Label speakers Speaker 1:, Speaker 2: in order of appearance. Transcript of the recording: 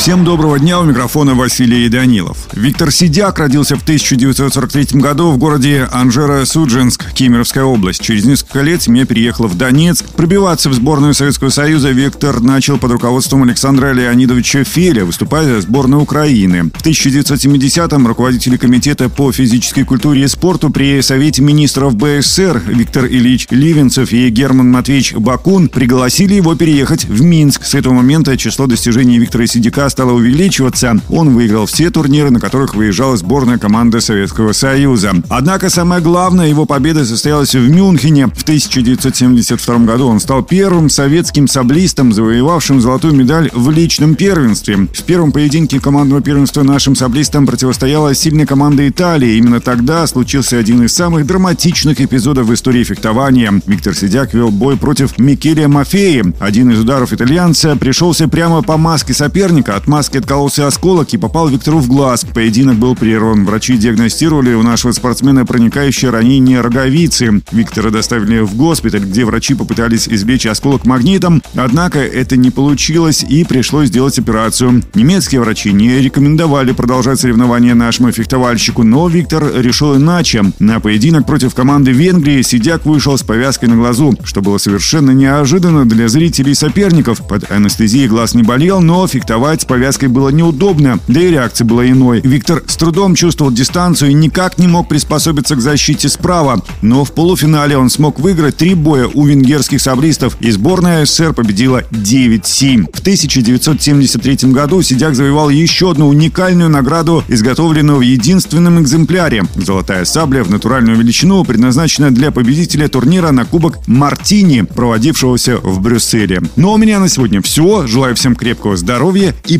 Speaker 1: Всем доброго дня, у микрофона Василий Данилов. Виктор Сидяк родился в 1943 году в городе Анжеро-Судженск, Кемеровская область. Через несколько лет семья переехала в Донецк. Пробиваться в сборную Советского Союза Виктор начал под руководством Александра Леонидовича Феля, выступая за сборную Украины. В 1970-м руководители комитета по физической культуре и спорту при Совете министров БССР Виктор Ильич Ливенцев и Герман Матвеевич Бакун пригласили его переехать в Минск. С этого момента число достижений Виктора Сидяка стала увеличиваться. Он выиграл все турниры, на которых выезжала сборная команда Советского Союза. Однако самое главное, его победа состоялась в Мюнхене. В 1972 году он стал первым советским саблистом, завоевавшим золотую медаль в личном первенстве. В первом поединке командного первенства нашим саблистам противостояла сильная команда Италии. Именно тогда случился один из самых драматичных эпизодов в истории фехтования. Виктор Сидяк вел бой против Микелия Мафеи. Один из ударов итальянца пришелся прямо по маске соперника, от маски откололся осколок и попал Виктору в глаз. Поединок был прерван. Врачи диагностировали у нашего спортсмена проникающее ранение роговицы. Виктора доставили в госпиталь, где врачи попытались извлечь осколок магнитом, однако это не получилось и пришлось сделать операцию. Немецкие врачи не рекомендовали продолжать соревнования нашему фехтовальщику, но Виктор решил иначе. На поединок против команды Венгрии Сидяк вышел с повязкой на глазу, что было совершенно неожиданно для зрителей и соперников. Под анестезией глаз не болел, но фехтовать повязкой было неудобно, да и реакция была иной. Виктор с трудом чувствовал дистанцию и никак не мог приспособиться к защите справа. Но в полуфинале он смог выиграть три боя у венгерских саблистов, и сборная СССР победила 9-7. В 1973 году Сидяк завоевал еще одну уникальную награду, изготовленную в единственном экземпляре. Золотая сабля в натуральную величину предназначена для победителя турнира на Кубок Мартини, проводившегося в Брюсселе. Ну а у меня на сегодня все. Желаю всем крепкого здоровья и